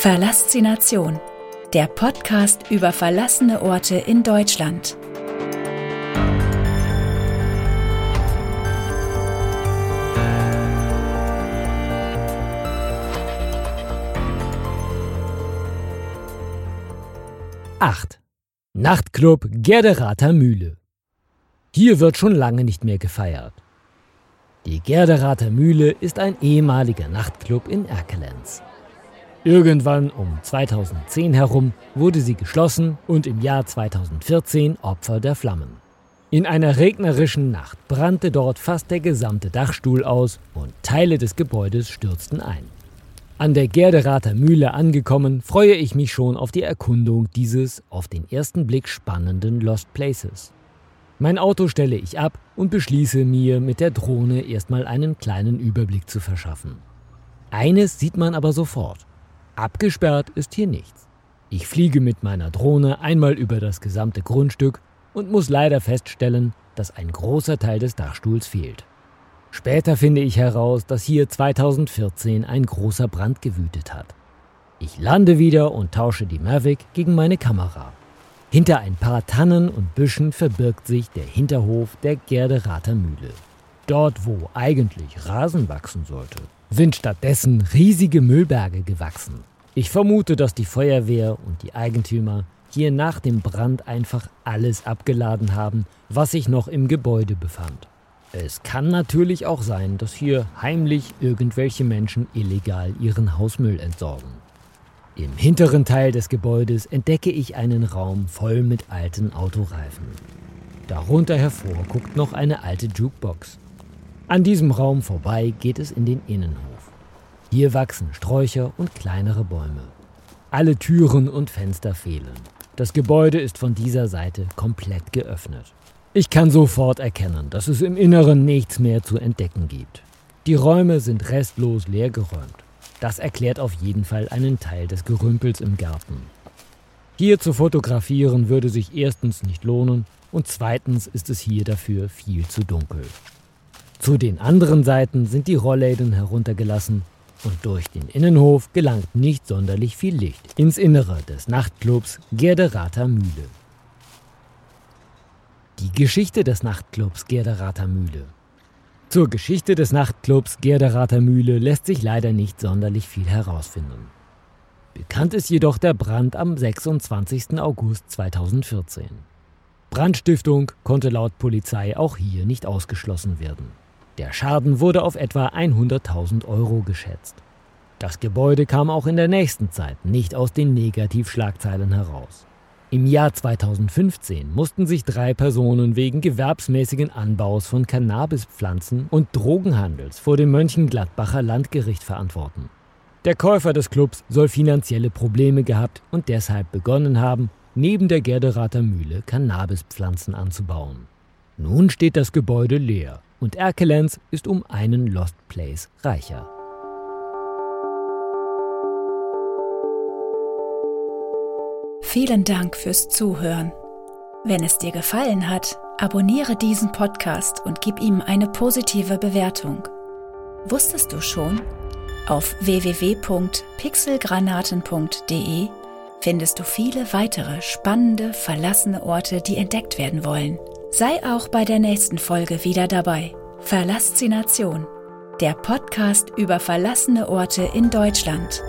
Verlassination, der Podcast über verlassene Orte in Deutschland. Acht. Nachtclub Gerderater Mühle. Hier wird schon lange nicht mehr gefeiert. Die Gerderater Mühle ist ein ehemaliger Nachtclub in Erkelenz. Irgendwann um 2010 herum wurde sie geschlossen und im Jahr 2014 Opfer der Flammen. In einer regnerischen Nacht brannte dort fast der gesamte Dachstuhl aus und Teile des Gebäudes stürzten ein. An der Gerderater Mühle angekommen, freue ich mich schon auf die Erkundung dieses auf den ersten Blick spannenden Lost Places. Mein Auto stelle ich ab und beschließe mir mit der Drohne erstmal einen kleinen Überblick zu verschaffen. Eines sieht man aber sofort. Abgesperrt ist hier nichts. Ich fliege mit meiner Drohne einmal über das gesamte Grundstück und muss leider feststellen, dass ein großer Teil des Dachstuhls fehlt. Später finde ich heraus, dass hier 2014 ein großer Brand gewütet hat. Ich lande wieder und tausche die Mavic gegen meine Kamera. Hinter ein paar Tannen und Büschen verbirgt sich der Hinterhof der Gerderater Mühle. Dort, wo eigentlich Rasen wachsen sollte, sind stattdessen riesige Müllberge gewachsen. Ich vermute, dass die Feuerwehr und die Eigentümer hier nach dem Brand einfach alles abgeladen haben, was sich noch im Gebäude befand. Es kann natürlich auch sein, dass hier heimlich irgendwelche Menschen illegal ihren Hausmüll entsorgen. Im hinteren Teil des Gebäudes entdecke ich einen Raum voll mit alten Autoreifen. Darunter hervor guckt noch eine alte Jukebox. An diesem Raum vorbei geht es in den Innenhof. Hier wachsen Sträucher und kleinere Bäume. Alle Türen und Fenster fehlen. Das Gebäude ist von dieser Seite komplett geöffnet. Ich kann sofort erkennen, dass es im Inneren nichts mehr zu entdecken gibt. Die Räume sind restlos leergeräumt. Das erklärt auf jeden Fall einen Teil des Gerümpels im Garten. Hier zu fotografieren würde sich erstens nicht lohnen und zweitens ist es hier dafür viel zu dunkel. Zu den anderen Seiten sind die Rollläden heruntergelassen und durch den Innenhof gelangt nicht sonderlich viel Licht ins Innere des Nachtclubs Gerderater Mühle. Die Geschichte des Nachtclubs Gerderater Mühle. Zur Geschichte des Nachtclubs Gerderater Mühle lässt sich leider nicht sonderlich viel herausfinden. Bekannt ist jedoch der Brand am 26. August 2014. Brandstiftung konnte laut Polizei auch hier nicht ausgeschlossen werden. Der Schaden wurde auf etwa 100.000 Euro geschätzt. Das Gebäude kam auch in der nächsten Zeit nicht aus den Negativschlagzeilen heraus. Im Jahr 2015 mussten sich drei Personen wegen gewerbsmäßigen Anbaus von Cannabispflanzen und Drogenhandels vor dem Mönchengladbacher Landgericht verantworten. Der Käufer des Clubs soll finanzielle Probleme gehabt und deshalb begonnen haben, neben der Gerderater Mühle Cannabispflanzen anzubauen. Nun steht das Gebäude leer und Erkelenz ist um einen Lost Place reicher. Vielen Dank fürs Zuhören. Wenn es dir gefallen hat, abonniere diesen Podcast und gib ihm eine positive Bewertung. Wusstest du schon? Auf www.pixelgranaten.de findest du viele weitere spannende, verlassene Orte, die entdeckt werden wollen. Sei auch bei der nächsten Folge wieder dabei. Verlassination, der Podcast über verlassene Orte in Deutschland.